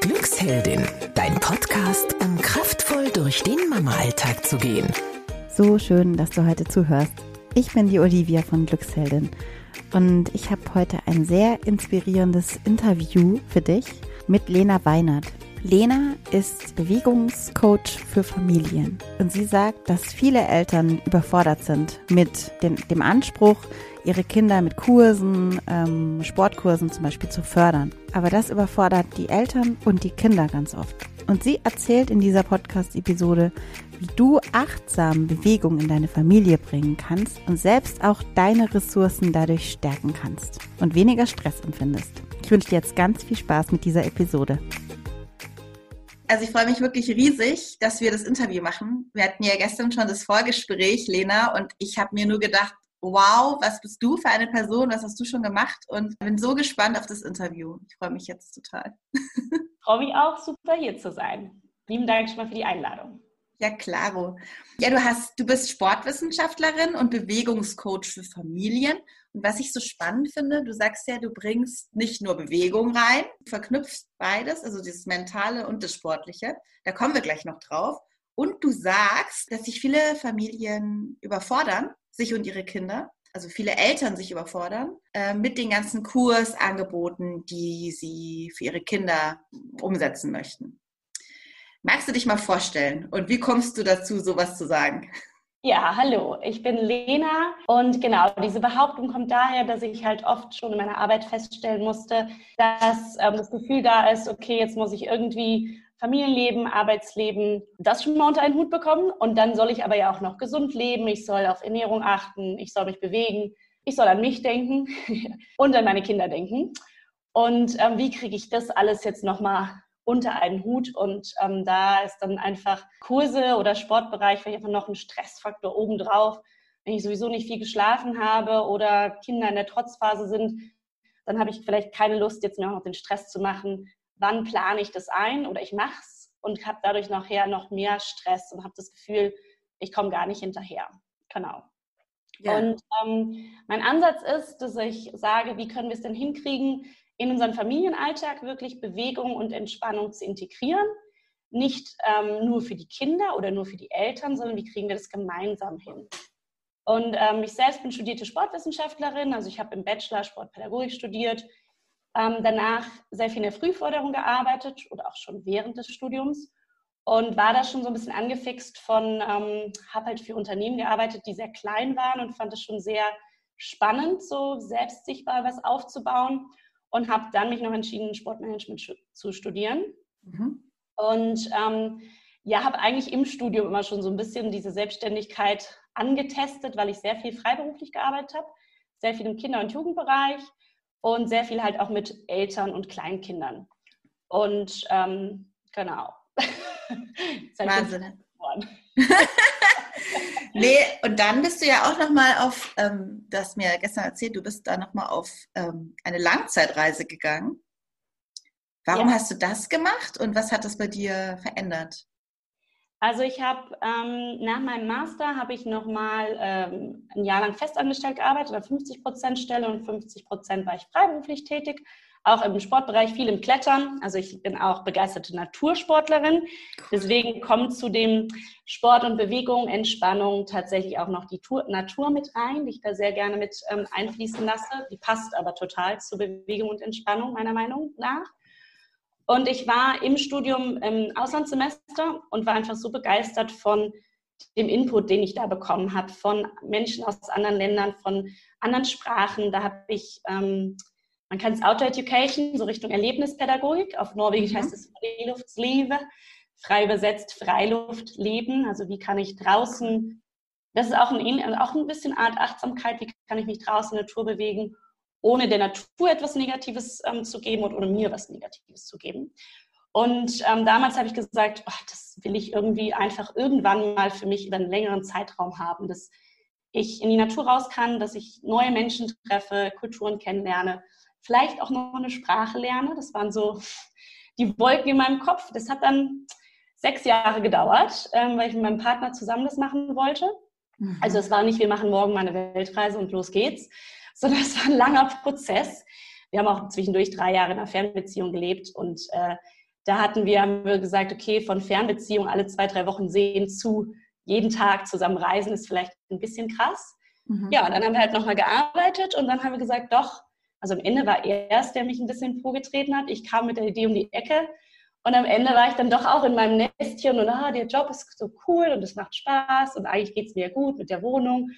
Glücksheldin, dein Podcast, um kraftvoll durch den Mama-Alltag zu gehen. So schön, dass du heute zuhörst. Ich bin die Olivia von Glücksheldin und ich habe heute ein sehr inspirierendes Interview für dich mit Lena Weinert. Lena ist Bewegungscoach für Familien und sie sagt, dass viele Eltern überfordert sind mit den, dem Anspruch, ihre Kinder mit Kursen, ähm, Sportkursen zum Beispiel zu fördern. Aber das überfordert die Eltern und die Kinder ganz oft. Und sie erzählt in dieser Podcast-Episode, wie du achtsam Bewegung in deine Familie bringen kannst und selbst auch deine Ressourcen dadurch stärken kannst und weniger Stress empfindest. Ich wünsche dir jetzt ganz viel Spaß mit dieser Episode. Also ich freue mich wirklich riesig, dass wir das Interview machen. Wir hatten ja gestern schon das Vorgespräch, Lena, und ich habe mir nur gedacht, wow, was bist du für eine Person, was hast du schon gemacht? Und bin so gespannt auf das Interview. Ich freue mich jetzt total. Ich freue mich auch, super hier zu sein. Lieben Dank schon mal für die Einladung. Ja, klaro. Ja, du hast, du bist Sportwissenschaftlerin und Bewegungscoach für Familien. Was ich so spannend finde, du sagst ja, du bringst nicht nur Bewegung rein, verknüpfst beides, also dieses Mentale und das Sportliche. Da kommen wir gleich noch drauf. Und du sagst, dass sich viele Familien überfordern, sich und ihre Kinder, also viele Eltern sich überfordern, äh, mit den ganzen Kursangeboten, die sie für ihre Kinder umsetzen möchten. Magst du dich mal vorstellen und wie kommst du dazu, sowas zu sagen? Ja, hallo, ich bin Lena und genau, diese Behauptung kommt daher, dass ich halt oft schon in meiner Arbeit feststellen musste, dass ähm, das Gefühl da ist, okay, jetzt muss ich irgendwie Familienleben, Arbeitsleben, das schon mal unter einen Hut bekommen und dann soll ich aber ja auch noch gesund leben, ich soll auf Ernährung achten, ich soll mich bewegen, ich soll an mich denken und an meine Kinder denken. Und ähm, wie kriege ich das alles jetzt nochmal unter einen Hut und ähm, da ist dann einfach Kurse oder Sportbereich vielleicht einfach noch ein Stressfaktor obendrauf. Wenn ich sowieso nicht viel geschlafen habe oder Kinder in der Trotzphase sind, dann habe ich vielleicht keine Lust, jetzt mir auch noch den Stress zu machen. Wann plane ich das ein oder ich mache es und habe dadurch nachher noch mehr Stress und habe das Gefühl, ich komme gar nicht hinterher. Genau. Ja. Und ähm, mein Ansatz ist, dass ich sage, wie können wir es denn hinkriegen, in unseren Familienalltag wirklich Bewegung und Entspannung zu integrieren. Nicht ähm, nur für die Kinder oder nur für die Eltern, sondern wie kriegen wir das gemeinsam hin. Und ähm, ich selbst bin studierte Sportwissenschaftlerin, also ich habe im Bachelor Sportpädagogik studiert, ähm, danach sehr viel in der Frühförderung gearbeitet oder auch schon während des Studiums und war da schon so ein bisschen angefixt von, ähm, habe halt für Unternehmen gearbeitet, die sehr klein waren und fand es schon sehr spannend, so selbst sichtbar was aufzubauen und habe dann mich noch entschieden, Sportmanagement zu studieren. Mhm. Und ähm, ja, habe eigentlich im Studium immer schon so ein bisschen diese Selbstständigkeit angetestet, weil ich sehr viel freiberuflich gearbeitet habe, sehr viel im Kinder- und Jugendbereich und sehr viel halt auch mit Eltern und Kleinkindern. Und ähm, genau. Wahnsinn. nee, und dann bist du ja auch nochmal auf, ähm, du hast mir gestern erzählt, du bist da nochmal auf ähm, eine Langzeitreise gegangen. Warum ja. hast du das gemacht und was hat das bei dir verändert? Also ich habe ähm, nach meinem Master habe ich nochmal ähm, ein Jahr lang festangestellt gearbeitet, an 50 Prozent Stelle und 50 Prozent war ich freiberuflich tätig auch im Sportbereich viel im Klettern. Also ich bin auch begeisterte Natursportlerin. Deswegen kommt zu dem Sport und Bewegung, Entspannung tatsächlich auch noch die Natur mit rein, die ich da sehr gerne mit ähm, einfließen lasse. Die passt aber total zur Bewegung und Entspannung meiner Meinung nach. Und ich war im Studium im Auslandssemester und war einfach so begeistert von dem Input, den ich da bekommen habe, von Menschen aus anderen Ländern, von anderen Sprachen. Da habe ich ähm, man kann es Auto-Education, so Richtung Erlebnispädagogik. Auf Norwegisch mhm. heißt es Friluftsliebe, frei übersetzt Freiluftleben. Also wie kann ich draußen, das ist auch ein, auch ein bisschen Art Achtsamkeit, wie kann ich mich draußen in der Natur bewegen, ohne der Natur etwas Negatives ähm, zu geben und ohne mir was Negatives zu geben. Und ähm, damals habe ich gesagt, oh, das will ich irgendwie einfach irgendwann mal für mich über einen längeren Zeitraum haben, dass ich in die Natur raus kann, dass ich neue Menschen treffe, Kulturen kennenlerne vielleicht auch noch eine Sprache lerne. Das waren so die Wolken in meinem Kopf. Das hat dann sechs Jahre gedauert, ähm, weil ich mit meinem Partner zusammen das machen wollte. Mhm. Also es war nicht, wir machen morgen mal eine Weltreise und los geht's, sondern es war ein langer Prozess. wir haben auch zwischendurch drei Jahre in einer Fernbeziehung gelebt und äh, da hatten wir, haben wir gesagt, okay, von Fernbeziehung alle zwei, drei Wochen sehen zu jeden Tag zusammen reisen ist vielleicht ein bisschen krass. Mhm. Ja, dann haben wir halt nochmal gearbeitet und dann haben wir gesagt, doch, also am Ende war er es, der mich ein bisschen vorgetreten hat. Ich kam mit der Idee um die Ecke und am Ende war ich dann doch auch in meinem Nestchen und ah, der Job ist so cool und es macht Spaß und eigentlich geht es mir gut mit der Wohnung.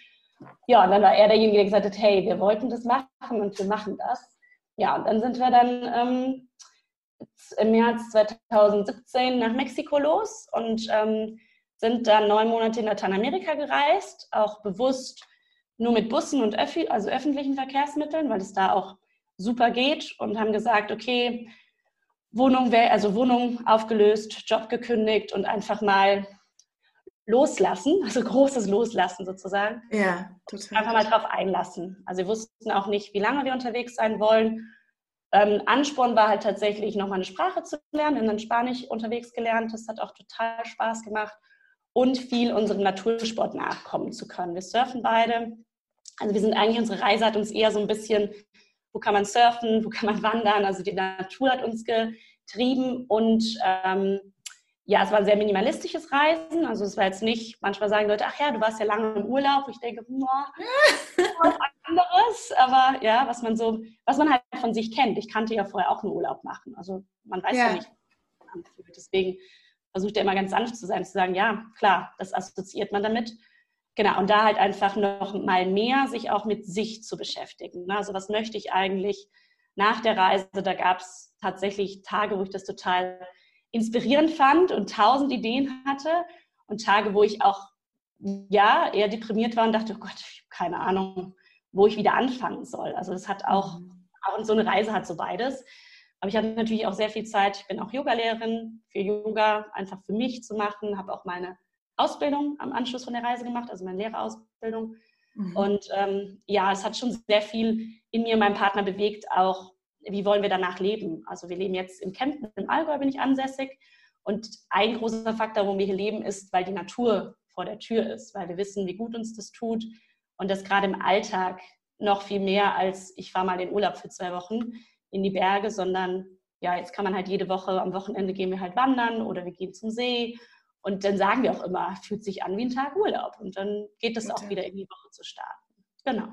Ja, und dann war er derjenige, der gesagt hat, hey, wir wollten das machen und wir machen das. Ja, und dann sind wir dann ähm, im März 2017 nach Mexiko los und ähm, sind dann neun Monate in Lateinamerika gereist, auch bewusst nur mit Bussen und Öffi, also öffentlichen Verkehrsmitteln, weil es da auch super geht und haben gesagt, okay, Wohnung, also Wohnung aufgelöst, Job gekündigt und einfach mal loslassen, also großes Loslassen sozusagen. Ja, total. Einfach mal drauf einlassen. Also wir wussten auch nicht, wie lange wir unterwegs sein wollen. Ähm, Ansporn war halt tatsächlich, nochmal eine Sprache zu lernen. Wir haben dann Spanisch unterwegs gelernt. Das hat auch total Spaß gemacht. Und viel unserem Natursport nachkommen zu können. Wir surfen beide. Also wir sind eigentlich, unsere Reise hat uns eher so ein bisschen, wo kann man surfen, wo kann man wandern. Also die Natur hat uns getrieben und ähm, ja, es war ein sehr minimalistisches Reisen. Also es war jetzt nicht, manchmal sagen Leute, ach ja, du warst ja lange im Urlaub. Ich denke, was anderes. Aber ja, was man so, was man halt von sich kennt. Ich kannte ja vorher auch einen Urlaub machen. Also man weiß ja, ja nicht, was man anfühlt. Deswegen versucht er immer ganz sanft zu sein, zu sagen, ja, klar, das assoziiert man damit. Genau, und da halt einfach noch mal mehr sich auch mit sich zu beschäftigen. Ne? Also was möchte ich eigentlich nach der Reise? Da gab es tatsächlich Tage, wo ich das total inspirierend fand und tausend Ideen hatte und Tage, wo ich auch ja eher deprimiert war und dachte, oh Gott, ich habe keine Ahnung, wo ich wieder anfangen soll. Also das hat auch, mhm. auch so eine Reise hat so beides. Aber ich hatte natürlich auch sehr viel Zeit. Ich bin auch Yogalehrerin für Yoga, einfach für mich zu machen. Habe auch meine Ausbildung am Anschluss von der Reise gemacht, also meine Lehrerausbildung. Mhm. Und ähm, ja, es hat schon sehr viel in mir und meinem Partner bewegt, auch wie wollen wir danach leben? Also wir leben jetzt in Kempten, im Allgäu bin ich ansässig. Und ein großer Faktor, warum wir hier leben, ist, weil die Natur vor der Tür ist, weil wir wissen, wie gut uns das tut. Und das gerade im Alltag noch viel mehr als ich fahre mal in Urlaub für zwei Wochen in die Berge, sondern ja, jetzt kann man halt jede Woche, am Wochenende gehen wir halt wandern oder wir gehen zum See. Und dann sagen wir auch immer, fühlt sich an wie ein Tag Urlaub. Und dann geht es auch wieder in die Woche zu starten. Genau.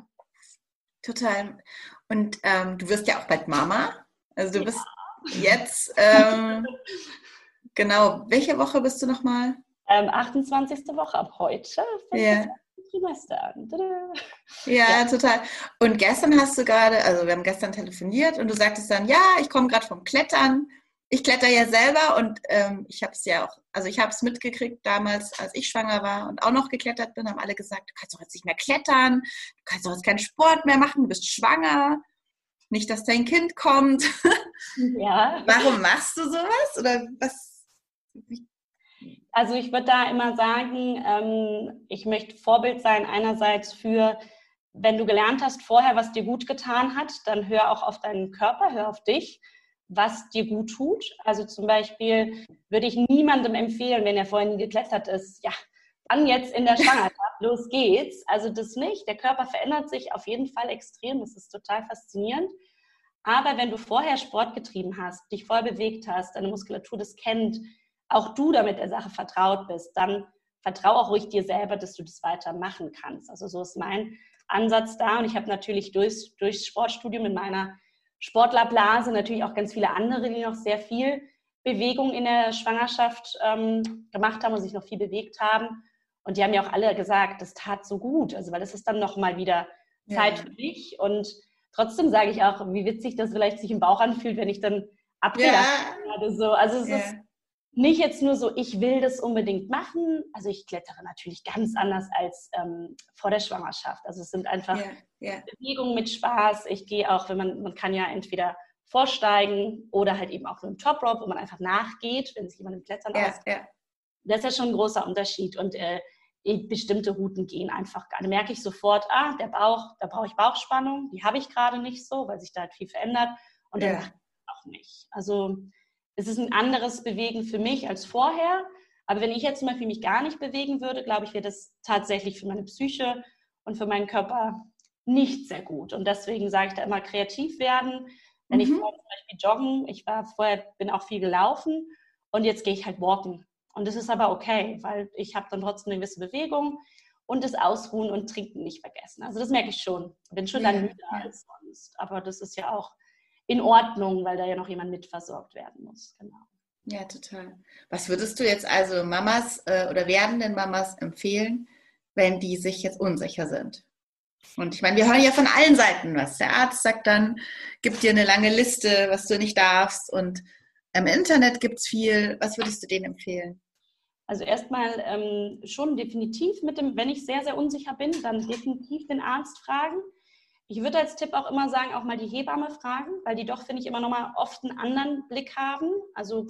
Total. Und ähm, du wirst ja auch bald Mama. Also du ja. bist jetzt, ähm, genau, welche Woche bist du nochmal? Ähm, 28. Woche ab heute. Ja. Trimester an. Ja, ja, total. Und gestern hast du gerade, also wir haben gestern telefoniert und du sagtest dann, ja, ich komme gerade vom Klettern ich kletter ja selber und ähm, ich habe es ja auch, also ich habe es mitgekriegt damals, als ich schwanger war und auch noch geklettert bin, haben alle gesagt, du kannst doch jetzt nicht mehr klettern, du kannst doch jetzt keinen Sport mehr machen, du bist schwanger, nicht, dass dein Kind kommt. Ja. Warum machst du sowas oder was? Also ich würde da immer sagen, ähm, ich möchte Vorbild sein einerseits für wenn du gelernt hast vorher, was dir gut getan hat, dann hör auch auf deinen Körper, hör auf dich was dir gut tut. Also zum Beispiel würde ich niemandem empfehlen, wenn er vorhin geklettert ist, ja, dann jetzt in der Schwangerschaft, los geht's. Also das nicht. Der Körper verändert sich auf jeden Fall extrem. Das ist total faszinierend. Aber wenn du vorher Sport getrieben hast, dich voll bewegt hast, deine Muskulatur das kennt, auch du damit der Sache vertraut bist, dann vertrau auch ruhig dir selber, dass du das weiter machen kannst. Also so ist mein Ansatz da. Und ich habe natürlich durch, durchs Sportstudium in meiner Sportlerblase, natürlich auch ganz viele andere, die noch sehr viel Bewegung in der Schwangerschaft ähm, gemacht haben und sich noch viel bewegt haben. Und die haben ja auch alle gesagt, das tat so gut. Also, weil es ist dann nochmal wieder Zeit ja. für mich. Und trotzdem sage ich auch, wie witzig das vielleicht sich im Bauch anfühlt, wenn ich dann abgelacht ja. werde. So. Also, es ja. ist nicht jetzt nur so, ich will das unbedingt machen. Also ich klettere natürlich ganz anders als ähm, vor der Schwangerschaft. Also es sind einfach yeah, yeah. Bewegungen mit Spaß. Ich gehe auch, wenn man, man kann ja entweder vorsteigen oder halt eben auch nur im Top Rope, wo man einfach nachgeht, wenn sich jemand im Klettern yeah, aus. Yeah. Das ist ja schon ein großer Unterschied. Und äh, bestimmte Routen gehen einfach gar nicht. Da merke ich sofort, ah, der Bauch, da brauche ich Bauchspannung. Die habe ich gerade nicht so, weil sich da halt viel verändert. Und dann auch nicht. Also es ist ein anderes Bewegen für mich als vorher. Aber wenn ich jetzt zum Beispiel mich gar nicht bewegen würde, glaube ich, wäre das tatsächlich für meine Psyche und für meinen Körper nicht sehr gut. Und deswegen sage ich da immer kreativ werden, Wenn mhm. ich vorher zum Beispiel joggen, ich war vorher, bin auch viel gelaufen und jetzt gehe ich halt walken. Und das ist aber okay, weil ich habe dann trotzdem eine gewisse Bewegung und das Ausruhen und Trinken nicht vergessen. Also das merke ich schon. Bin schon ja, dann müder als sonst. Aber das ist ja auch in Ordnung, weil da ja noch jemand mitversorgt werden muss. Genau. Ja, total. Was würdest du jetzt also Mamas äh, oder werdenden Mamas empfehlen, wenn die sich jetzt unsicher sind? Und ich meine, wir hören ja von allen Seiten was. Der Arzt sagt dann, gibt dir eine lange Liste, was du nicht darfst. Und im Internet gibt es viel. Was würdest du denen empfehlen? Also erstmal ähm, schon definitiv mit dem, wenn ich sehr, sehr unsicher bin, dann definitiv den Arzt fragen. Ich würde als Tipp auch immer sagen, auch mal die Hebamme fragen, weil die doch, finde ich, immer noch mal oft einen anderen Blick haben. Also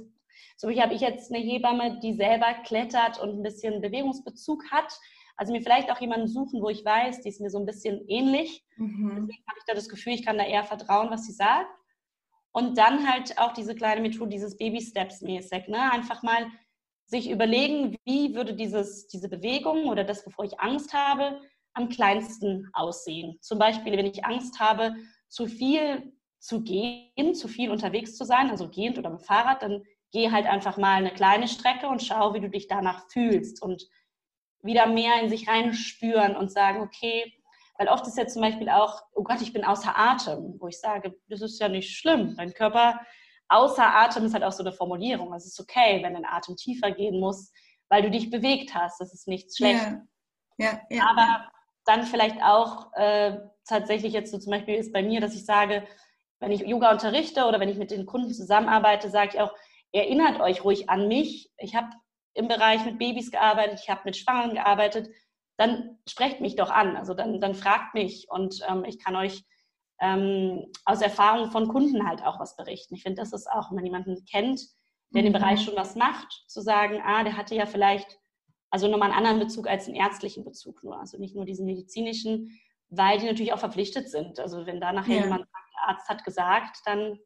so wie habe ich jetzt eine Hebamme, die selber klettert und ein bisschen Bewegungsbezug hat. Also mir vielleicht auch jemanden suchen, wo ich weiß, die ist mir so ein bisschen ähnlich. Mhm. Deswegen habe ich da das Gefühl, ich kann da eher vertrauen, was sie sagt. Und dann halt auch diese kleine Methode, dieses Baby-Steps-mäßig. Ne? Einfach mal sich überlegen, wie würde dieses, diese Bewegung oder das, wovor ich Angst habe, am kleinsten aussehen. Zum Beispiel, wenn ich Angst habe, zu viel zu gehen, zu viel unterwegs zu sein, also gehend oder mit dem Fahrrad, dann geh halt einfach mal eine kleine Strecke und schau, wie du dich danach fühlst und wieder mehr in sich reinspüren und sagen, okay, weil oft ist ja zum Beispiel auch, oh Gott, ich bin außer Atem, wo ich sage, das ist ja nicht schlimm. Dein Körper außer Atem ist halt auch so eine Formulierung. Es ist okay, wenn dein Atem tiefer gehen muss, weil du dich bewegt hast. Das ist nichts Schlechtes. Ja. Ja, ja, Aber dann vielleicht auch äh, tatsächlich jetzt so zum Beispiel ist bei mir, dass ich sage, wenn ich Yoga unterrichte oder wenn ich mit den Kunden zusammenarbeite, sage ich auch, erinnert euch ruhig an mich. Ich habe im Bereich mit Babys gearbeitet, ich habe mit Schwangeren gearbeitet. Dann sprecht mich doch an. Also dann, dann fragt mich und ähm, ich kann euch ähm, aus Erfahrung von Kunden halt auch was berichten. Ich finde, das ist auch, wenn man jemanden kennt, der in dem mhm. Bereich schon was macht, zu sagen, ah, der hatte ja vielleicht, also nochmal einen anderen Bezug als einen ärztlichen Bezug nur, also nicht nur diesen medizinischen, weil die natürlich auch verpflichtet sind. Also wenn da nachher ja. jemand sagt, der Arzt hat gesagt, dann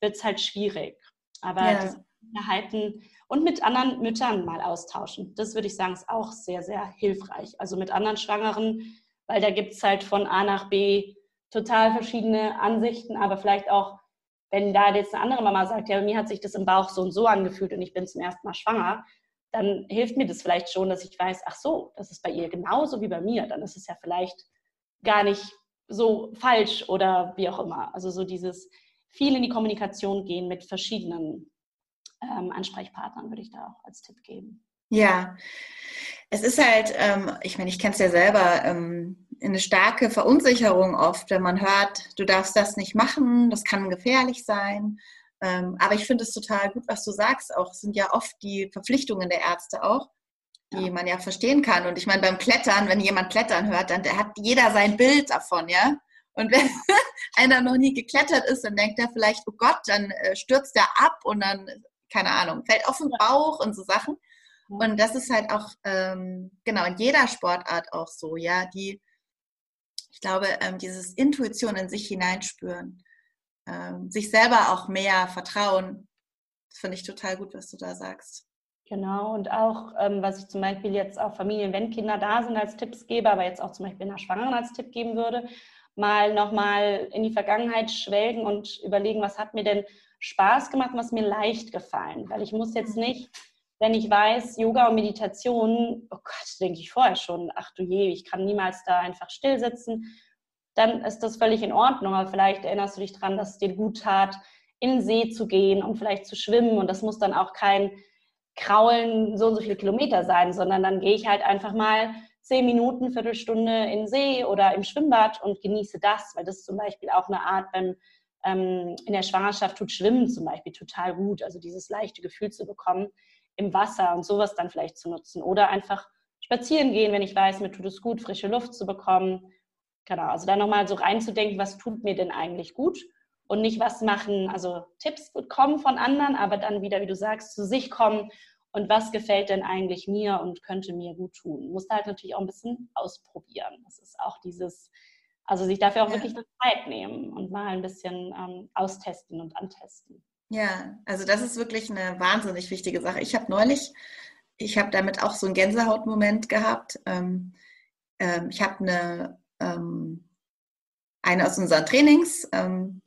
wird es halt schwierig. Aber ja. diese Sicherheiten und mit anderen Müttern mal austauschen, das würde ich sagen, ist auch sehr, sehr hilfreich. Also mit anderen Schwangeren, weil da gibt es halt von A nach B total verschiedene Ansichten, aber vielleicht auch, wenn da jetzt eine andere Mama sagt, ja, mir hat sich das im Bauch so und so angefühlt und ich bin zum ersten Mal schwanger, dann hilft mir das vielleicht schon, dass ich weiß, ach so, das ist bei ihr genauso wie bei mir. Dann ist es ja vielleicht gar nicht so falsch oder wie auch immer. Also so dieses viel in die Kommunikation gehen mit verschiedenen ähm, Ansprechpartnern würde ich da auch als Tipp geben. Ja, es ist halt, ähm, ich meine, ich kenne es ja selber, ähm, eine starke Verunsicherung oft, wenn man hört, du darfst das nicht machen, das kann gefährlich sein. Ähm, aber ich finde es total gut, was du sagst. Auch sind ja oft die Verpflichtungen der Ärzte auch, die ja. man ja verstehen kann. Und ich meine, beim Klettern, wenn jemand Klettern hört, dann hat jeder sein Bild davon, ja. Und wenn einer noch nie geklettert ist, dann denkt er vielleicht, oh Gott, dann äh, stürzt er ab und dann, keine Ahnung, fällt auf den Bauch und so Sachen. Und das ist halt auch, ähm, genau, in jeder Sportart auch so, ja, die, ich glaube, ähm, dieses Intuition in sich hineinspüren, ähm, sich selber auch mehr vertrauen, das finde ich total gut, was du da sagst. Genau, und auch, ähm, was ich zum Beispiel jetzt auch Familien, wenn Kinder da sind, als Tipps gebe, aber jetzt auch zum Beispiel einer Schwangeren als Tipp geben würde, mal nochmal in die Vergangenheit schwelgen und überlegen, was hat mir denn Spaß gemacht, was mir leicht gefallen. Weil ich muss jetzt mhm. nicht wenn ich weiß, Yoga und Meditation, oh Gott, denke ich vorher schon, ach du je, ich kann niemals da einfach still sitzen, dann ist das völlig in Ordnung. Aber vielleicht erinnerst du dich daran, dass es dir gut tat, in den See zu gehen und vielleicht zu schwimmen. Und das muss dann auch kein Kraulen so und so viele Kilometer sein, sondern dann gehe ich halt einfach mal zehn Minuten, Viertelstunde in den See oder im Schwimmbad und genieße das, weil das ist zum Beispiel auch eine Art beim ähm, in der Schwangerschaft tut Schwimmen zum Beispiel total gut, also dieses leichte Gefühl zu bekommen, im Wasser und sowas dann vielleicht zu nutzen. Oder einfach spazieren gehen, wenn ich weiß, mir tut es gut, frische Luft zu bekommen. Genau, also da nochmal so reinzudenken, was tut mir denn eigentlich gut und nicht was machen. Also Tipps kommen von anderen, aber dann wieder, wie du sagst, zu sich kommen und was gefällt denn eigentlich mir und könnte mir gut tun. Muss halt natürlich auch ein bisschen ausprobieren. Das ist auch dieses, also sich dafür auch ja. wirklich Zeit nehmen und mal ein bisschen ähm, austesten und antesten. Ja, also das ist wirklich eine wahnsinnig wichtige Sache. Ich habe neulich, ich habe damit auch so einen Gänsehautmoment gehabt. Ähm, ähm, ich habe eine, ähm, eine aus unseren Trainings, ähm,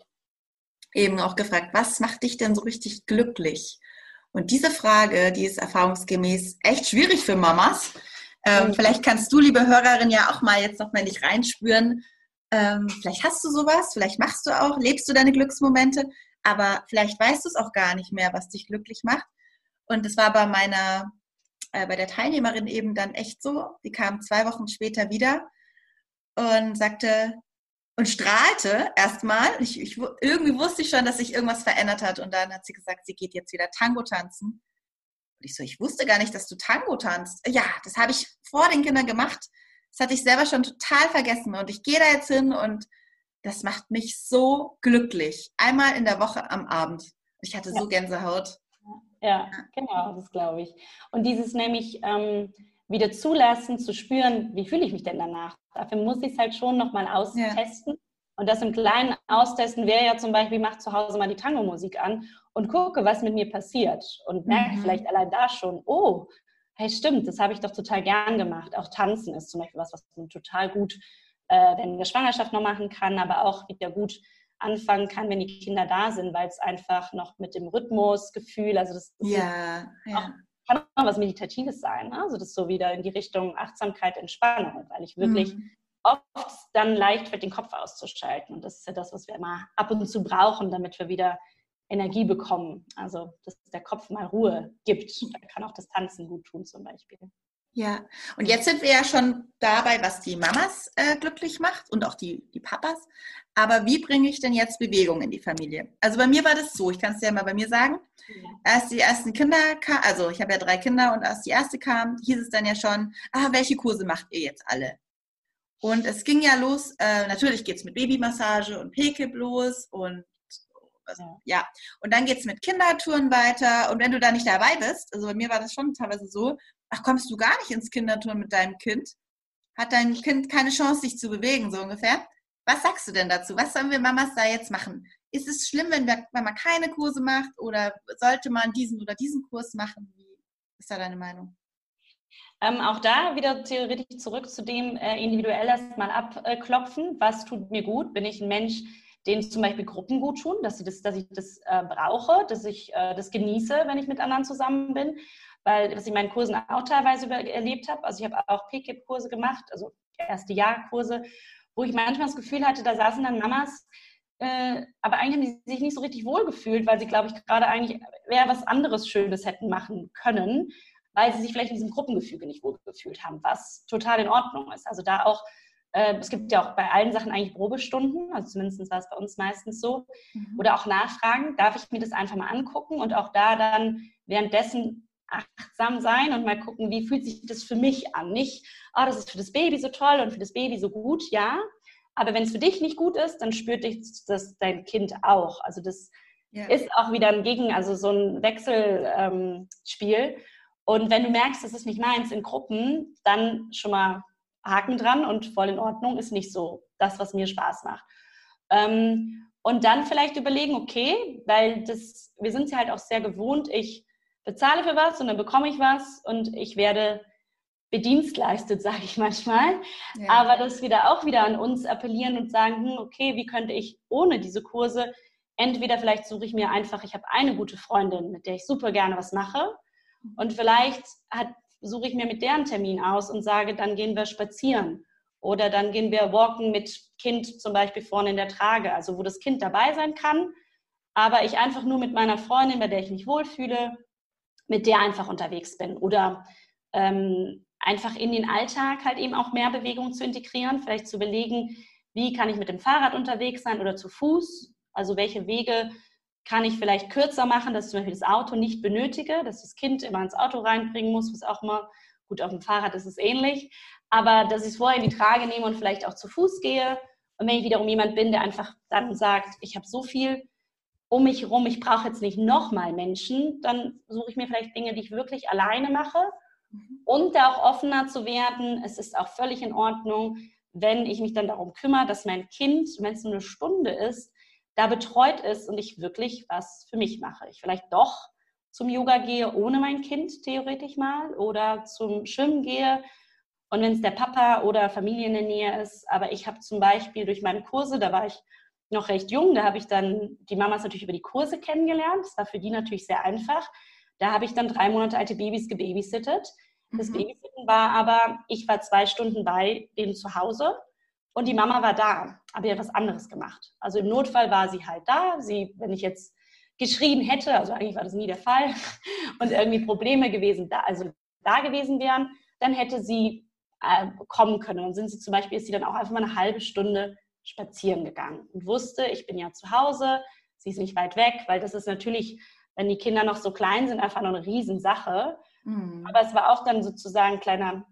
eben auch gefragt, was macht dich denn so richtig glücklich? Und diese Frage, die ist erfahrungsgemäß echt schwierig für Mamas. Ähm, mhm. Vielleicht kannst du, liebe Hörerin, ja auch mal jetzt noch mal nicht reinspüren. Ähm, vielleicht hast du sowas, vielleicht machst du auch, lebst du deine Glücksmomente, aber vielleicht weißt du es auch gar nicht mehr, was dich glücklich macht. Und das war bei meiner, äh, bei der Teilnehmerin eben dann echt so. Die kam zwei Wochen später wieder und sagte, und strahlte erstmal. Ich, ich, irgendwie wusste ich schon, dass sich irgendwas verändert hat. Und dann hat sie gesagt, sie geht jetzt wieder Tango tanzen. Und ich so, ich wusste gar nicht, dass du Tango tanzt. Ja, das habe ich vor den Kindern gemacht. Das hatte ich selber schon total vergessen. Und ich gehe da jetzt hin und das macht mich so glücklich. Einmal in der Woche am Abend. Ich hatte ja. so Gänsehaut. Ja, genau, das glaube ich. Und dieses nämlich ähm, wieder zulassen, zu spüren, wie fühle ich mich denn danach? Dafür muss ich es halt schon nochmal austesten. Ja. Und das im Kleinen austesten wäre ja zum Beispiel, mach zu Hause mal die Tango-Musik an und gucke, was mit mir passiert. Und merke mhm. vielleicht allein da schon, oh, hey, stimmt, das habe ich doch total gern gemacht. Auch Tanzen ist zum Beispiel was, was man total gut äh, in der Schwangerschaft noch machen kann, aber auch wieder gut anfangen kann, wenn die Kinder da sind, weil es einfach noch mit dem Rhythmusgefühl, also das ist ja, ja. Kann auch was Meditatives sein, ne? also das so wieder in die Richtung Achtsamkeit, Entspannung, weil ich wirklich mhm. oft dann leicht wird, den Kopf auszuschalten und das ist ja das, was wir immer ab und zu brauchen, damit wir wieder Energie bekommen, also dass der Kopf mal Ruhe gibt. Da kann auch das Tanzen gut tun zum Beispiel. Ja, und jetzt sind wir ja schon dabei, was die Mamas äh, glücklich macht und auch die, die Papas. Aber wie bringe ich denn jetzt Bewegung in die Familie? Also bei mir war das so, ich kann es dir ja mal bei mir sagen. Als die ersten Kinder kamen, also ich habe ja drei Kinder und als die erste kam, hieß es dann ja schon, ah, welche Kurse macht ihr jetzt alle? Und es ging ja los, äh, natürlich geht es mit Babymassage und PKIP los und ja. ja. Und dann geht es mit Kindertouren weiter. Und wenn du da nicht dabei bist, also bei mir war das schon teilweise so, ach, kommst du gar nicht ins Kinderturnen mit deinem Kind? Hat dein Kind keine Chance, sich zu bewegen, so ungefähr? Was sagst du denn dazu? Was sollen wir Mamas da jetzt machen? Ist es schlimm, wenn, wir, wenn man keine Kurse macht oder sollte man diesen oder diesen Kurs machen? Wie ist da deine Meinung? Ähm, auch da wieder theoretisch zurück zu dem äh, individuell erstmal abklopfen. Was tut mir gut? Bin ich ein Mensch, den zum Beispiel Gruppen gut tun, dass ich das, dass ich das äh, brauche, dass ich äh, das genieße, wenn ich mit anderen zusammen bin? weil was ich in meinen Kursen auch teilweise erlebt habe. Also ich habe auch PKIP-Kurse gemacht, also erste Jahrkurse, wo ich manchmal das Gefühl hatte, da saßen dann Mamas, äh, aber eigentlich haben die sich nicht so richtig wohl gefühlt, weil sie, glaube ich, gerade eigentlich eher was anderes Schönes hätten machen können, weil sie sich vielleicht in diesem Gruppengefüge nicht wohl gefühlt haben, was total in Ordnung ist. Also da auch es gibt ja auch bei allen Sachen eigentlich Probestunden, also zumindest war es bei uns meistens so. Mhm. Oder auch Nachfragen, darf ich mir das einfach mal angucken und auch da dann währenddessen achtsam sein und mal gucken, wie fühlt sich das für mich an. Nicht, oh, das ist für das Baby so toll und für das Baby so gut, ja. Aber wenn es für dich nicht gut ist, dann spürt dich das dein Kind auch. Also das ja. ist auch wieder ein Gegen, also so ein Wechselspiel. Ähm, und wenn du merkst, das ist nicht meins in Gruppen, dann schon mal Haken dran und voll in Ordnung, ist nicht so das, was mir Spaß macht. Ähm, und dann vielleicht überlegen, okay, weil das, wir sind ja halt auch sehr gewohnt, ich bezahle für was und dann bekomme ich was und ich werde bedienstleistet, sage ich manchmal. Ja. Aber dass wir da auch wieder an uns appellieren und sagen, hm, okay, wie könnte ich ohne diese Kurse, entweder vielleicht suche ich mir einfach, ich habe eine gute Freundin, mit der ich super gerne was mache und vielleicht hat, suche ich mir mit deren Termin aus und sage, dann gehen wir spazieren. Oder dann gehen wir walken mit Kind zum Beispiel vorne in der Trage, also wo das Kind dabei sein kann, aber ich einfach nur mit meiner Freundin, bei der ich mich wohlfühle, mit der einfach unterwegs bin. Oder ähm, einfach in den Alltag halt eben auch mehr Bewegung zu integrieren, vielleicht zu überlegen, wie kann ich mit dem Fahrrad unterwegs sein oder zu Fuß, also welche Wege kann ich vielleicht kürzer machen, dass ich zum Beispiel das Auto nicht benötige, dass das Kind immer ins Auto reinbringen muss, was auch immer, gut, auf dem Fahrrad ist es ähnlich, aber dass ich es vorher in die Trage nehme und vielleicht auch zu Fuß gehe. Und wenn ich wiederum jemand bin, der einfach dann sagt, ich habe so viel um mich herum, ich brauche jetzt nicht nochmal Menschen, dann suche ich mir vielleicht Dinge, die ich wirklich alleine mache mhm. und da auch offener zu werden. Es ist auch völlig in Ordnung, wenn ich mich dann darum kümmere, dass mein Kind, wenn es nur eine Stunde ist, da betreut ist und ich wirklich was für mich mache. Ich vielleicht doch zum Yoga gehe ohne mein Kind theoretisch mal oder zum Schwimmen gehe und wenn es der Papa oder Familie in der Nähe ist. Aber ich habe zum Beispiel durch meine Kurse, da war ich noch recht jung. Da habe ich dann die Mamas natürlich über die Kurse kennengelernt. Das war für die natürlich sehr einfach. Da habe ich dann drei Monate alte Babys gebabysittet. Das mhm. Babysitten war aber, ich war zwei Stunden bei denen zu Hause und die Mama war da, aber hat was anderes gemacht. Also im Notfall war sie halt da. Sie, wenn ich jetzt geschrien hätte, also eigentlich war das nie der Fall, und irgendwie Probleme gewesen, da, also da gewesen wären, dann hätte sie äh, kommen können. Und sind sie zum Beispiel, ist sie dann auch einfach mal eine halbe Stunde spazieren gegangen und wusste, ich bin ja zu Hause, sie ist nicht weit weg, weil das ist natürlich, wenn die Kinder noch so klein sind, einfach noch eine Riesensache. Mhm. Aber es war auch dann sozusagen ein kleiner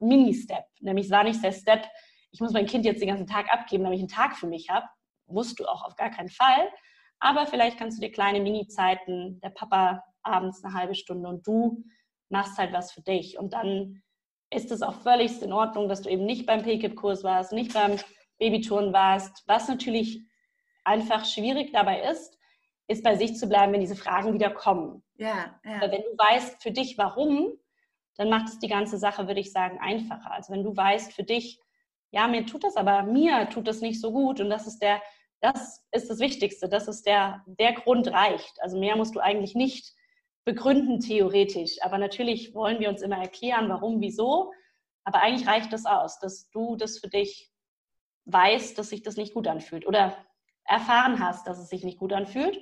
Mini-Step. Nämlich es war nicht der Step, ich muss mein Kind jetzt den ganzen Tag abgeben, damit ich einen Tag für mich habe. Musst du auch auf gar keinen Fall. Aber vielleicht kannst du dir kleine Mini-Zeiten, der Papa abends eine halbe Stunde und du machst halt was für dich. Und dann ist es auch völlig in Ordnung, dass du eben nicht beim PKIP-Kurs warst, nicht beim Babytouren warst. Was natürlich einfach schwierig dabei ist, ist bei sich zu bleiben, wenn diese Fragen wieder kommen. Ja, ja. wenn du weißt für dich, warum, dann macht es die ganze Sache, würde ich sagen, einfacher. Also wenn du weißt für dich, ja, mir tut das aber, mir tut das nicht so gut und das ist der, das ist das Wichtigste, das ist der, der Grund reicht. Also mehr musst du eigentlich nicht begründen theoretisch, aber natürlich wollen wir uns immer erklären, warum, wieso, aber eigentlich reicht das aus, dass du das für dich weißt, dass sich das nicht gut anfühlt oder erfahren hast, dass es sich nicht gut anfühlt.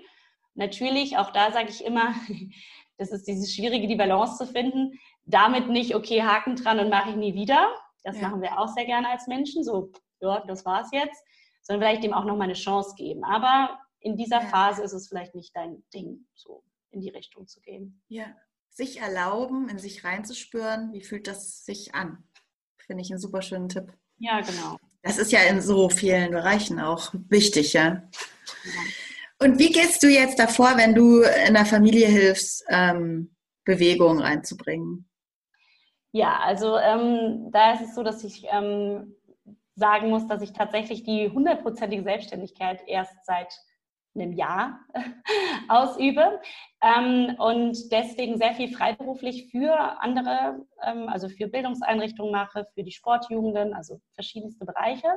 Natürlich, auch da sage ich immer, das ist dieses Schwierige, die Balance zu finden. Damit nicht, okay, Haken dran und mache ich nie wieder. Das ja. machen wir auch sehr gerne als Menschen. So, ja, das war's jetzt. Sondern vielleicht dem auch nochmal eine Chance geben. Aber in dieser ja. Phase ist es vielleicht nicht dein Ding, so in die Richtung zu gehen. Ja, sich erlauben, in sich reinzuspüren, wie fühlt das sich an? Finde ich einen super schönen Tipp. Ja, genau. Das ist ja in so vielen Bereichen auch wichtig, ja. ja. Und wie gehst du jetzt davor, wenn du in der Familie hilfst, ähm, Bewegung reinzubringen? Ja, also ähm, da ist es so, dass ich ähm, sagen muss, dass ich tatsächlich die hundertprozentige Selbstständigkeit erst seit einem Jahr ausübe ähm, und deswegen sehr viel freiberuflich für andere, ähm, also für Bildungseinrichtungen mache, für die Sportjugenden, also verschiedenste Bereiche.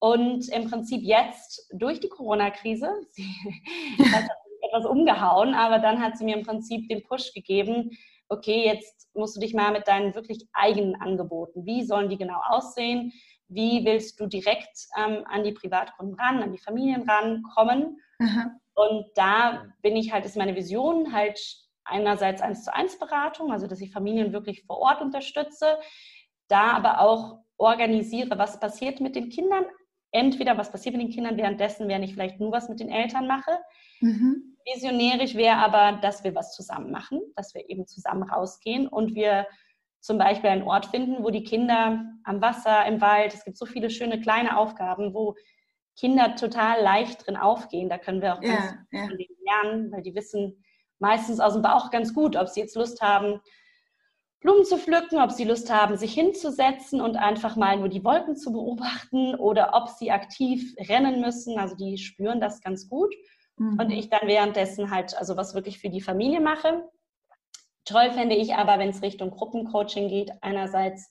Und im Prinzip jetzt durch die Corona-Krise, hat etwas umgehauen, aber dann hat sie mir im Prinzip den Push gegeben, okay, jetzt musst du dich mal mit deinen wirklich eigenen Angeboten, wie sollen die genau aussehen, wie willst du direkt ähm, an die Privatkunden ran, an die Familien rankommen. Aha. Und da bin ich halt, ist meine Vision halt einerseits eins zu eins Beratung, also dass ich Familien wirklich vor Ort unterstütze, da aber auch organisiere, was passiert mit den Kindern. Entweder was passiert mit den Kindern währenddessen, während ich vielleicht nur was mit den Eltern mache. Mhm. Visionärisch wäre aber, dass wir was zusammen machen, dass wir eben zusammen rausgehen und wir zum Beispiel einen Ort finden, wo die Kinder am Wasser, im Wald, es gibt so viele schöne kleine Aufgaben, wo Kinder total leicht drin aufgehen. Da können wir auch ganz ja, ja. lernen, weil die wissen meistens aus dem Bauch ganz gut, ob sie jetzt Lust haben, Blumen zu pflücken, ob sie Lust haben, sich hinzusetzen und einfach mal nur die Wolken zu beobachten oder ob sie aktiv rennen müssen. Also die spüren das ganz gut. Mhm. Und ich dann währenddessen halt, also was wirklich für die Familie mache. Toll fände ich aber, wenn es Richtung Gruppencoaching geht, einerseits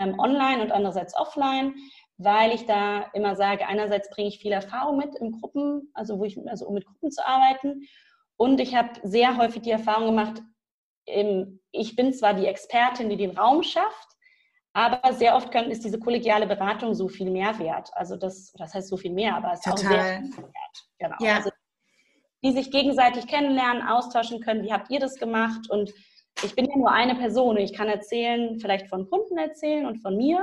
ähm, online und andererseits offline, weil ich da immer sage, einerseits bringe ich viel Erfahrung mit in Gruppen, also wo ich, also um mit Gruppen zu arbeiten. Und ich habe sehr häufig die Erfahrung gemacht, ich bin zwar die Expertin, die den Raum schafft, aber sehr oft können, ist diese kollegiale Beratung so viel mehr wert. Also das, das heißt so viel mehr, aber es ist Total. auch sehr viel wert. Genau. Ja. Also die sich gegenseitig kennenlernen, austauschen können. Wie habt ihr das gemacht? Und ich bin ja nur eine Person. Ich kann erzählen, vielleicht von Kunden erzählen und von mir.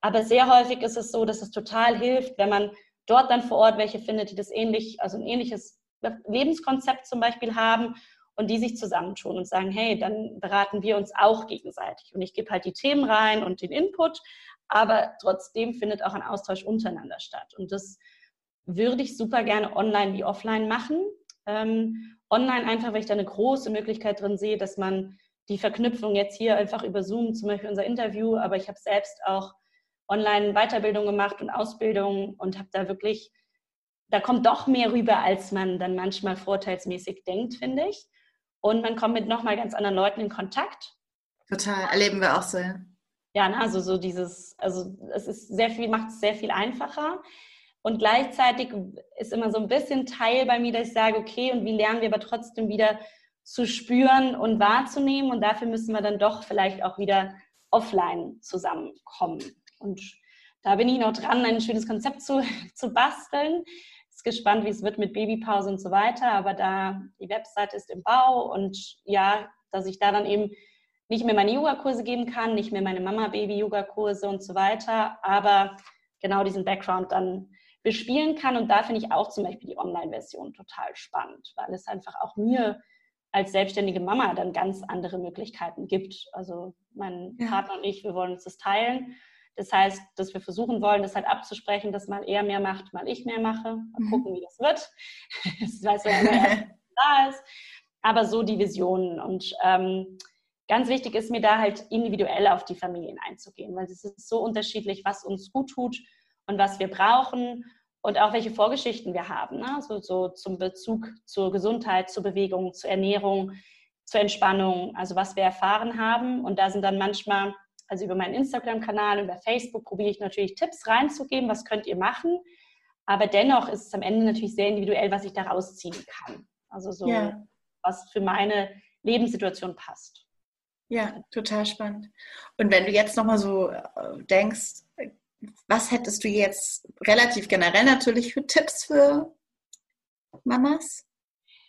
Aber sehr häufig ist es so, dass es total hilft, wenn man dort dann vor Ort welche findet, die das ähnlich, also ein ähnliches Lebenskonzept zum Beispiel haben und die sich zusammentun und sagen, hey, dann beraten wir uns auch gegenseitig. Und ich gebe halt die Themen rein und den Input, aber trotzdem findet auch ein Austausch untereinander statt. Und das würde ich super gerne online wie offline machen. Ähm, online einfach, weil ich da eine große Möglichkeit drin sehe, dass man die Verknüpfung jetzt hier einfach über Zoom, zum Beispiel unser Interview, aber ich habe selbst auch online Weiterbildung gemacht und Ausbildung und habe da wirklich, da kommt doch mehr rüber, als man dann manchmal vorteilsmäßig denkt, finde ich. Und man kommt mit nochmal ganz anderen Leuten in Kontakt. Total, erleben wir auch so, ja. Ja, also so dieses, also es ist sehr viel, macht es sehr viel einfacher. Und gleichzeitig ist immer so ein bisschen Teil bei mir, dass ich sage, okay, und wie lernen wir aber trotzdem wieder zu spüren und wahrzunehmen? Und dafür müssen wir dann doch vielleicht auch wieder offline zusammenkommen. Und da bin ich noch dran, ein schönes Konzept zu, zu basteln. Ist gespannt, wie es wird mit Babypause und so weiter. Aber da die Website ist im Bau und ja, dass ich da dann eben nicht mehr meine Yogakurse geben kann, nicht mehr meine Mama-Baby-Yogakurse und so weiter, aber genau diesen Background dann bespielen kann. Und da finde ich auch zum Beispiel die Online-Version total spannend, weil es einfach auch mir als selbstständige Mama dann ganz andere Möglichkeiten gibt. Also mein ja. Partner und ich, wir wollen uns das teilen. Das heißt, dass wir versuchen wollen, das halt abzusprechen, dass mal er mehr macht, mal ich mehr mache. Mal mhm. gucken, wie das wird. das weiß ja, wer da ist. Aber so die Visionen. Und ähm, ganz wichtig ist mir da halt individuell auf die Familien einzugehen, weil es ist so unterschiedlich, was uns gut tut und was wir brauchen und auch welche Vorgeschichten wir haben. Ne? So, so zum Bezug zur Gesundheit, zur Bewegung, zur Ernährung, zur Entspannung, also was wir erfahren haben. Und da sind dann manchmal, also über meinen Instagram-Kanal, über Facebook probiere ich natürlich Tipps reinzugeben, was könnt ihr machen. Aber dennoch ist es am Ende natürlich sehr individuell, was ich da rausziehen kann. Also so, ja. was für meine Lebenssituation passt. Ja, total spannend. Und wenn du jetzt nochmal so äh, denkst, was hättest du jetzt relativ generell natürlich für Tipps für Mamas?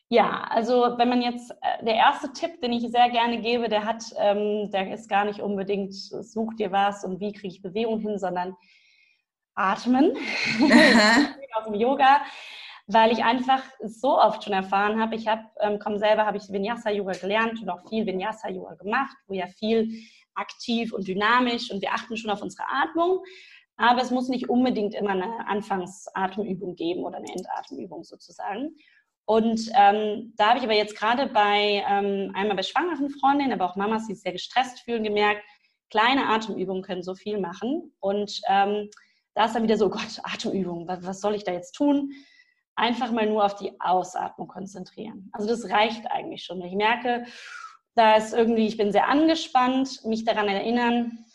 Ja, also wenn man jetzt, äh, der erste Tipp, den ich sehr gerne gebe, der hat, ähm, der ist gar nicht unbedingt, such dir was und wie kriege ich Bewegung hin, sondern atmen aus dem Yoga, weil ich einfach so oft schon erfahren habe, ich habe, ähm, komm selber, habe ich Vinyasa-Yoga gelernt und auch viel Vinyasa-Yoga gemacht, wo ja viel aktiv und dynamisch und wir achten schon auf unsere Atmung. Aber es muss nicht unbedingt immer eine Anfangsatemübung geben oder eine Endatemübung sozusagen. Und ähm, da habe ich aber jetzt gerade bei ähm, einmal bei schwangeren Freundinnen, aber auch Mamas, die sich sehr gestresst fühlen, gemerkt, kleine Atemübungen können so viel machen. Und ähm, da ist dann wieder so, oh Gott, Atemübungen, was, was soll ich da jetzt tun? Einfach mal nur auf die Ausatmung konzentrieren. Also das reicht eigentlich schon. Ich merke, da ist irgendwie, ich bin sehr angespannt, mich daran erinnern,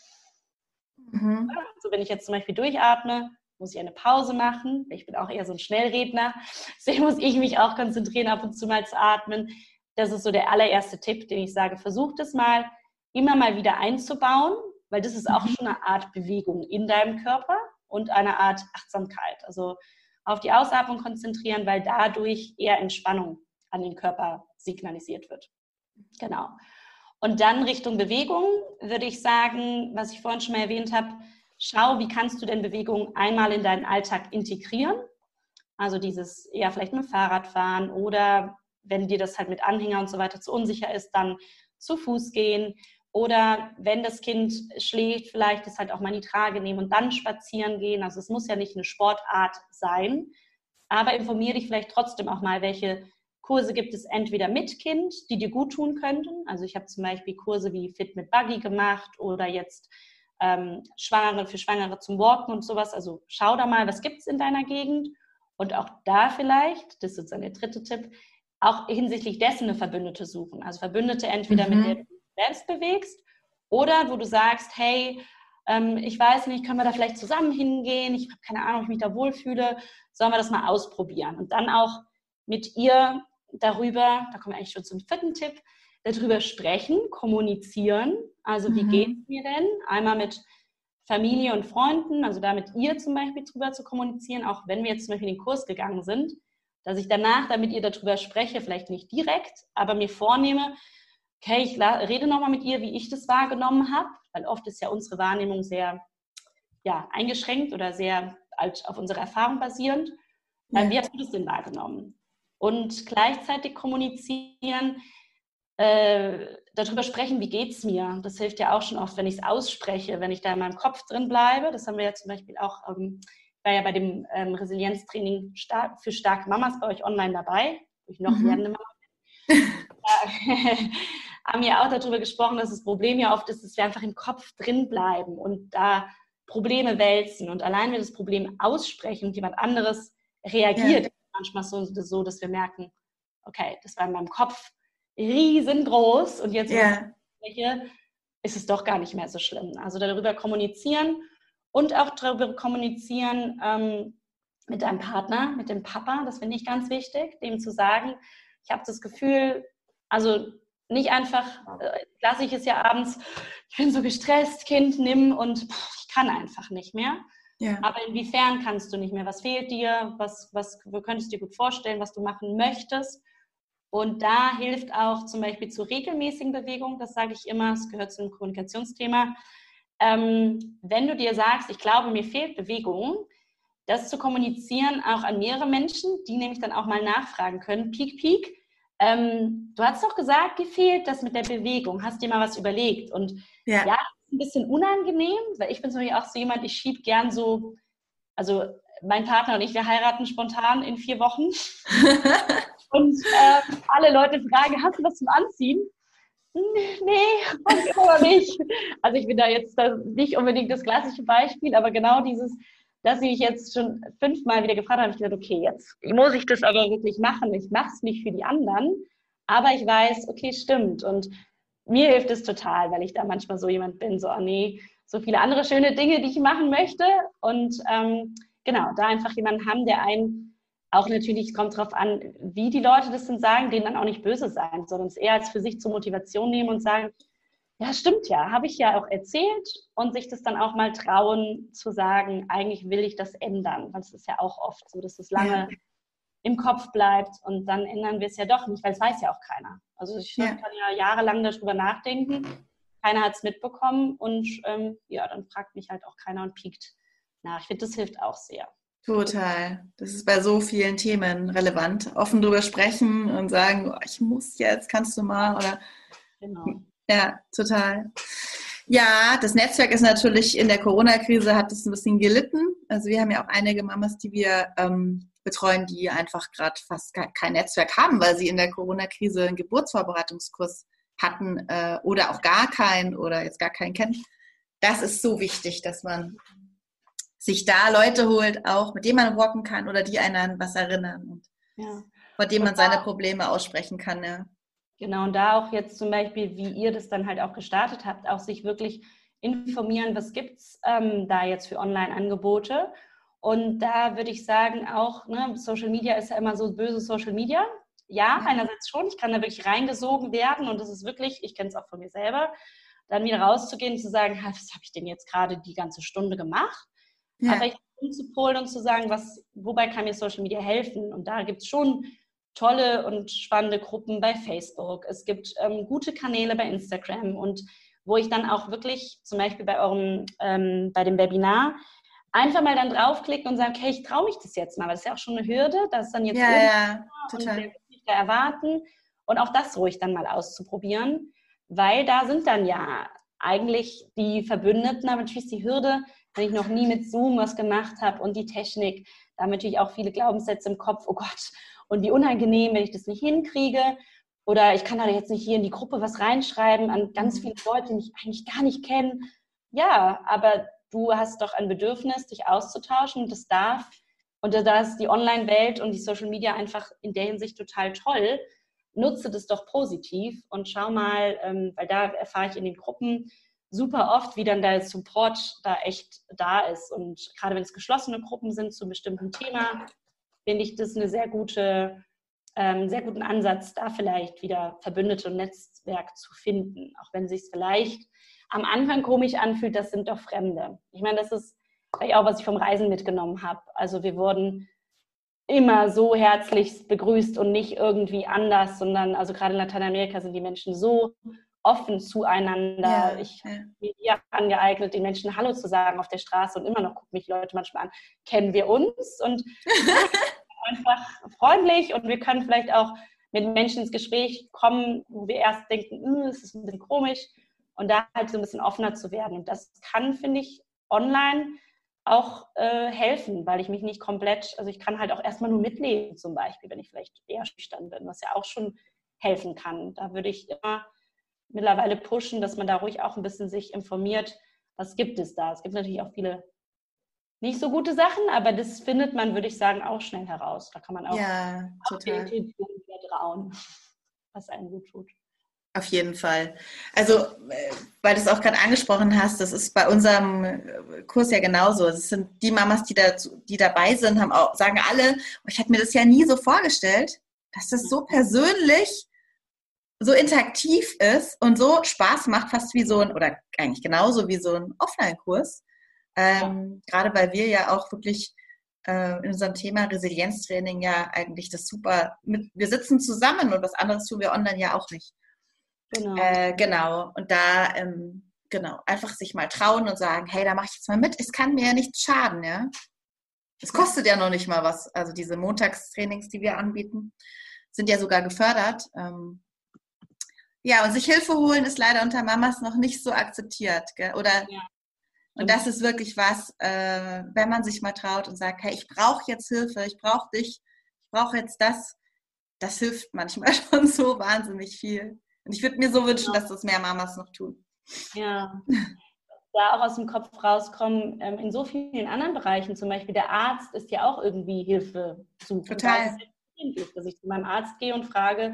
Mhm. Also wenn ich jetzt zum Beispiel durchatme, muss ich eine Pause machen. Ich bin auch eher so ein Schnellredner. Deswegen muss ich mich auch konzentrieren, ab und zu mal zu atmen. Das ist so der allererste Tipp, den ich sage, versuch das mal immer mal wieder einzubauen, weil das ist auch mhm. schon eine Art Bewegung in deinem Körper und eine Art Achtsamkeit. Also auf die Ausatmung konzentrieren, weil dadurch eher Entspannung an den Körper signalisiert wird. Genau. Und dann Richtung Bewegung würde ich sagen, was ich vorhin schon mal erwähnt habe, schau, wie kannst du denn Bewegung einmal in deinen Alltag integrieren? Also dieses eher vielleicht mit Fahrrad fahren oder wenn dir das halt mit Anhänger und so weiter zu unsicher ist, dann zu Fuß gehen. Oder wenn das Kind schläft, vielleicht das halt auch mal in die Trage nehmen und dann spazieren gehen. Also es muss ja nicht eine Sportart sein, aber informiere dich vielleicht trotzdem auch mal, welche Kurse gibt es entweder mit Kind, die dir gut tun könnten. Also ich habe zum Beispiel Kurse wie Fit mit Buggy gemacht oder jetzt ähm, Schwangere für Schwangere zum Walken und sowas. Also schau da mal, was gibt es in deiner Gegend. Und auch da vielleicht, das ist sozusagen der dritte Tipp, auch hinsichtlich dessen eine Verbündete suchen. Also Verbündete entweder mhm. mit der du selbst bewegst oder wo du sagst, hey, ähm, ich weiß nicht, können wir da vielleicht zusammen hingehen? Ich habe keine Ahnung, ob ich mich da wohlfühle. Sollen wir das mal ausprobieren? Und dann auch mit ihr darüber, da kommen wir eigentlich schon zum vierten Tipp, darüber sprechen, kommunizieren. Also wie mhm. geht es mir denn? Einmal mit Familie und Freunden, also da mit ihr zum Beispiel drüber zu kommunizieren, auch wenn wir jetzt zum Beispiel in den Kurs gegangen sind, dass ich danach damit ihr darüber spreche, vielleicht nicht direkt, aber mir vornehme, okay, ich rede nochmal mit ihr, wie ich das wahrgenommen habe, weil oft ist ja unsere Wahrnehmung sehr ja, eingeschränkt oder sehr auf unsere Erfahrung basierend. Ja. Wie hast du das denn wahrgenommen? Und gleichzeitig kommunizieren, äh, darüber sprechen, wie geht es mir. Das hilft ja auch schon oft, wenn ich es ausspreche, wenn ich da in meinem Kopf drin bleibe. Das haben wir ja zum Beispiel auch, ähm, war ja bei dem ähm, Resilienztraining stark, für starke Mamas bei euch online dabei, wo ich noch mhm. lernende Mama bin. haben wir auch darüber gesprochen, dass das Problem ja oft ist, dass wir einfach im Kopf drin bleiben und da Probleme wälzen. Und allein wenn wir das Problem aussprechen und jemand anderes reagiert, ja manchmal so, so, dass wir merken, okay, das war in meinem Kopf riesengroß und jetzt yeah. ist es doch gar nicht mehr so schlimm. Also darüber kommunizieren und auch darüber kommunizieren, ähm, mit deinem Partner, mit dem Papa, das finde ich ganz wichtig, dem zu sagen, ich habe das Gefühl, also nicht einfach, äh, lasse ich es ja abends, ich bin so gestresst, Kind, nimm und pff, ich kann einfach nicht mehr. Ja. Aber inwiefern kannst du nicht mehr? Was fehlt dir? Was, was könntest du dir gut vorstellen, was du machen möchtest? Und da hilft auch zum Beispiel zu regelmäßigen Bewegungen, das sage ich immer, es gehört zum Kommunikationsthema. Ähm, wenn du dir sagst, ich glaube, mir fehlt Bewegung, das zu kommunizieren auch an mehrere Menschen, die nämlich dann auch mal nachfragen können. Peak, Peak. Ähm, du hast doch gesagt, dir fehlt das mit der Bewegung. Hast dir mal was überlegt? Und ja, ja ein bisschen unangenehm, weil ich bin zum Beispiel auch so jemand, ich schiebe gern so, also mein Partner und ich, wir heiraten spontan in vier Wochen. und äh, alle Leute fragen, hast du was zum Anziehen? Nee, aber nicht. Also ich bin da jetzt nicht unbedingt das klassische Beispiel, aber genau dieses, dass ich jetzt schon fünfmal wieder gefragt habe, habe ich gesagt, okay, jetzt muss ich das aber wirklich machen. Ich mache es nicht für die anderen, aber ich weiß, okay, stimmt. Und mir hilft es total, weil ich da manchmal so jemand bin, so, oh nee, so viele andere schöne Dinge, die ich machen möchte. Und ähm, genau, da einfach jemanden haben, der einen auch natürlich, kommt darauf an, wie die Leute das denn sagen, denen dann auch nicht böse sein, sondern es eher als für sich zur Motivation nehmen und sagen, ja, stimmt ja, habe ich ja auch erzählt und sich das dann auch mal trauen zu sagen, eigentlich will ich das ändern, weil es ist ja auch oft so, dass es lange. Im Kopf bleibt und dann ändern wir es ja doch nicht, weil es weiß ja auch keiner. Also ich ja. kann ja jahrelang darüber nachdenken, keiner hat es mitbekommen und ähm, ja, dann fragt mich halt auch keiner und piekt nach. Ich finde, das hilft auch sehr. Total. Das ist bei so vielen Themen relevant. Offen drüber sprechen und sagen, oh, ich muss jetzt, kannst du mal oder genau. Ja, total. Ja, das Netzwerk ist natürlich in der Corona-Krise hat es ein bisschen gelitten. Also wir haben ja auch einige Mamas, die wir ähm, betreuen, die einfach gerade fast kein Netzwerk haben, weil sie in der Corona-Krise einen Geburtsvorbereitungskurs hatten äh, oder auch gar keinen oder jetzt gar keinen kennen. Das ist so wichtig, dass man sich da Leute holt, auch mit denen man walken kann oder die einen an was erinnern und ja. vor dem man seine Probleme aussprechen kann. Ja. Genau, und da auch jetzt zum Beispiel, wie ihr das dann halt auch gestartet habt, auch sich wirklich informieren, was gibt es ähm, da jetzt für Online-Angebote. Und da würde ich sagen, auch ne, Social Media ist ja immer so böse Social Media. Ja, ja, einerseits schon, ich kann da wirklich reingesogen werden und das ist wirklich, ich kenne es auch von mir selber, dann wieder rauszugehen und zu sagen, was habe ich denn jetzt gerade die ganze Stunde gemacht? Ja. Aber ich umzupolen und zu sagen, was, wobei kann mir Social Media helfen? Und da gibt es schon tolle und spannende Gruppen bei Facebook. Es gibt ähm, gute Kanäle bei Instagram und wo ich dann auch wirklich zum Beispiel bei eurem, ähm, bei dem Webinar einfach mal dann draufklicken und sagen, okay, ich traue mich das jetzt mal, weil das ist ja auch schon eine Hürde, das ist dann jetzt ja, ja, total. und da erwarten und auch das ruhig dann mal auszuprobieren, weil da sind dann ja eigentlich die Verbündeten, aber natürlich ist die Hürde, wenn ich noch nie mit Zoom was gemacht habe und die Technik, da haben natürlich auch viele Glaubenssätze im Kopf, oh Gott, und wie unangenehm, wenn ich das nicht hinkriege. Oder ich kann da jetzt nicht hier in die Gruppe was reinschreiben an ganz viele Leute, die mich eigentlich gar nicht kennen. Ja, aber du hast doch ein Bedürfnis, dich auszutauschen das darf. Und da ist die Online-Welt und die Social Media einfach in der Hinsicht total toll. Nutze das doch positiv und schau mal, ähm, weil da erfahre ich in den Gruppen super oft, wie dann der Support da echt da ist. Und gerade wenn es geschlossene Gruppen sind zu einem bestimmten Thema, finde ich das eine sehr gute, ähm, sehr guten Ansatz, da vielleicht wieder Verbündete und Netzwerk zu finden, auch wenn es sich vielleicht am Anfang komisch anfühlt, das sind doch Fremde. Ich meine, das ist vielleicht auch, was ich vom Reisen mitgenommen habe. Also wir wurden immer so herzlich begrüßt und nicht irgendwie anders, sondern also gerade in Lateinamerika sind die Menschen so offen zueinander. Ja, ich ja. habe mir hier angeeignet, den Menschen Hallo zu sagen auf der Straße und immer noch gucken mich Leute manchmal an, kennen wir uns? Und einfach freundlich und wir können vielleicht auch mit Menschen ins Gespräch kommen, wo wir erst denken, hm, es ist ein bisschen komisch und da halt so ein bisschen offener zu werden. Und das kann, finde ich, online auch äh, helfen, weil ich mich nicht komplett, also ich kann halt auch erstmal nur mitleben zum Beispiel, wenn ich vielleicht eher schüchtern bin, was ja auch schon helfen kann. Da würde ich immer mittlerweile pushen, dass man da ruhig auch ein bisschen sich informiert, was gibt es da. Es gibt natürlich auch viele nicht so gute Sachen, aber das findet man, würde ich sagen, auch schnell heraus. Da kann man auch ja, auf die Intuition vertrauen, was einem gut tut. Auf jeden Fall. Also, äh, weil du es auch gerade angesprochen hast, das ist bei unserem äh, Kurs ja genauso. Es sind die Mamas, die, da, die dabei sind, haben auch, sagen alle, oh, ich hätte mir das ja nie so vorgestellt, dass das so persönlich, so interaktiv ist und so Spaß macht, fast wie so ein, oder eigentlich genauso wie so ein Offline-Kurs. Ähm, ja. Gerade weil wir ja auch wirklich äh, in unserem Thema Resilienztraining ja eigentlich das super mit, wir sitzen zusammen und was anderes tun wir online ja auch nicht. Genau. Äh, genau. Und da, ähm, genau, einfach sich mal trauen und sagen, hey, da mache ich jetzt mal mit. Es kann mir ja nichts schaden, ja. Es kostet ja noch nicht mal was. Also diese Montagstrainings, die wir anbieten, sind ja sogar gefördert. Ähm, ja, und sich Hilfe holen ist leider unter Mamas noch nicht so akzeptiert. Gell? Oder ja. und das ist wirklich was, äh, wenn man sich mal traut und sagt, hey, ich brauche jetzt Hilfe, ich brauche dich, ich brauche jetzt das. Das hilft manchmal schon so wahnsinnig viel. Und ich würde mir so wünschen, dass das mehr Mamas noch tun. Ja. Da auch aus dem Kopf rauskommen, ähm, in so vielen anderen Bereichen, zum Beispiel der Arzt ist ja auch irgendwie Hilfe suchen. Total. Dass ich zu meinem Arzt gehe und frage,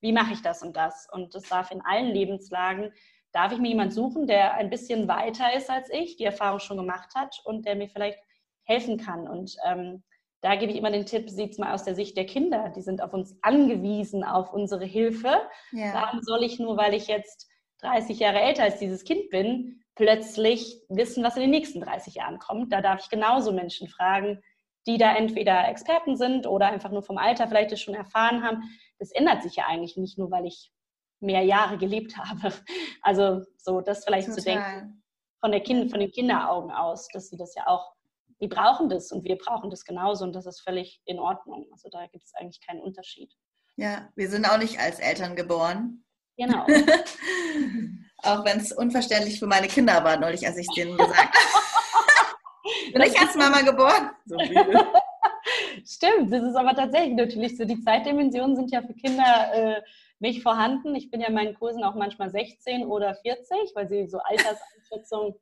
wie mache ich das und das? Und das darf in allen Lebenslagen, darf ich mir jemanden suchen, der ein bisschen weiter ist als ich, die Erfahrung schon gemacht hat und der mir vielleicht helfen kann. Und ähm, da gebe ich immer den Tipp, sieht es mal aus der Sicht der Kinder. Die sind auf uns angewiesen, auf unsere Hilfe. Ja. Warum soll ich nur, weil ich jetzt 30 Jahre älter als dieses Kind bin, plötzlich wissen, was in den nächsten 30 Jahren kommt? Da darf ich genauso Menschen fragen, die da entweder Experten sind oder einfach nur vom Alter vielleicht das schon erfahren haben. Das ändert sich ja eigentlich nicht nur, weil ich mehr Jahre gelebt habe. Also so das vielleicht Total. zu denken von, der kind, von den Kinderaugen aus, dass sie das ja auch die brauchen das und wir brauchen das genauso und das ist völlig in Ordnung. Also da gibt es eigentlich keinen Unterschied. Ja, wir sind auch nicht als Eltern geboren. Genau. auch wenn es unverständlich für meine Kinder war, neulich, als ich es denen gesagt habe. Bin ich als Mama geboren? So Stimmt, das ist aber tatsächlich natürlich so. Die Zeitdimensionen sind ja für Kinder äh, nicht vorhanden. Ich bin ja in meinen Kursen auch manchmal 16 oder 40, weil sie so Alterseinschätzung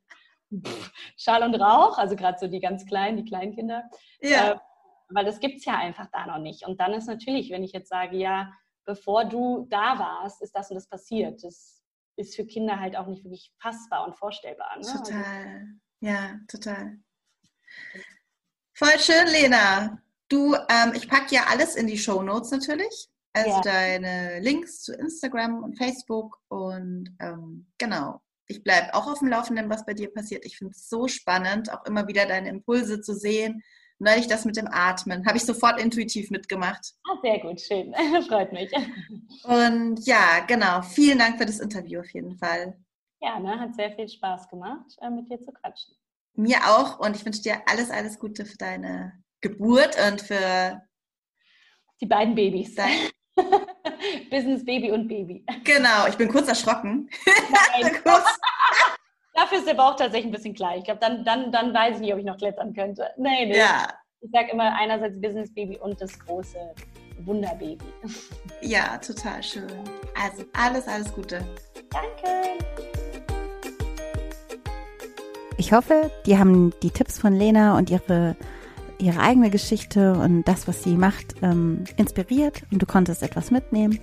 Schall und Rauch, also gerade so die ganz Kleinen, die Kleinkinder. Ja. Äh, weil das gibt es ja einfach da noch nicht. Und dann ist natürlich, wenn ich jetzt sage, ja, bevor du da warst, ist das und das passiert. Das ist für Kinder halt auch nicht wirklich fassbar und vorstellbar. Ne? Total. Also, ja, total. Voll schön, Lena. Du, ähm, ich packe ja alles in die Show Notes natürlich. Also ja. deine Links zu Instagram und Facebook und ähm, genau ich bleibe auch auf dem Laufenden, was bei dir passiert. Ich finde es so spannend, auch immer wieder deine Impulse zu sehen. Neulich das mit dem Atmen, habe ich sofort intuitiv mitgemacht. Ah, sehr gut, schön. Freut mich. Und ja, genau. Vielen Dank für das Interview auf jeden Fall. Ja, ne, hat sehr viel Spaß gemacht, äh, mit dir zu quatschen. Mir auch und ich wünsche dir alles, alles Gute für deine Geburt und für die beiden Babys. Dein Business Baby und Baby. Genau, ich bin kurz erschrocken. kurz. Dafür ist der Bauch tatsächlich ein bisschen klein. Ich glaube, dann, dann, dann weiß ich nicht, ob ich noch klettern könnte. Nee, nee. Ja. Ich sage immer einerseits Business Baby und das große Wunderbaby. Ja, total schön. Also alles, alles Gute. Danke. Ich hoffe, die haben die Tipps von Lena und ihre ihre eigene Geschichte und das, was sie macht, ähm, inspiriert und du konntest etwas mitnehmen.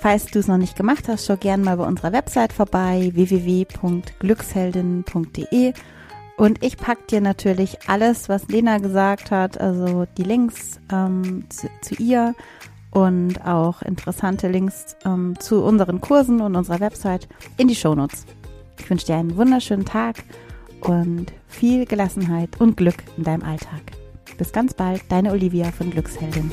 Falls du es noch nicht gemacht hast, schau gerne mal bei unserer Website vorbei, www.glücksheldin.de und ich packe dir natürlich alles, was Lena gesagt hat, also die Links ähm, zu, zu, ihr und auch interessante Links ähm, zu unseren Kursen und unserer Website in die Shownotes. Ich wünsche dir einen wunderschönen Tag und viel Gelassenheit und Glück in deinem Alltag. Bis ganz bald, deine Olivia von Glücksheldin.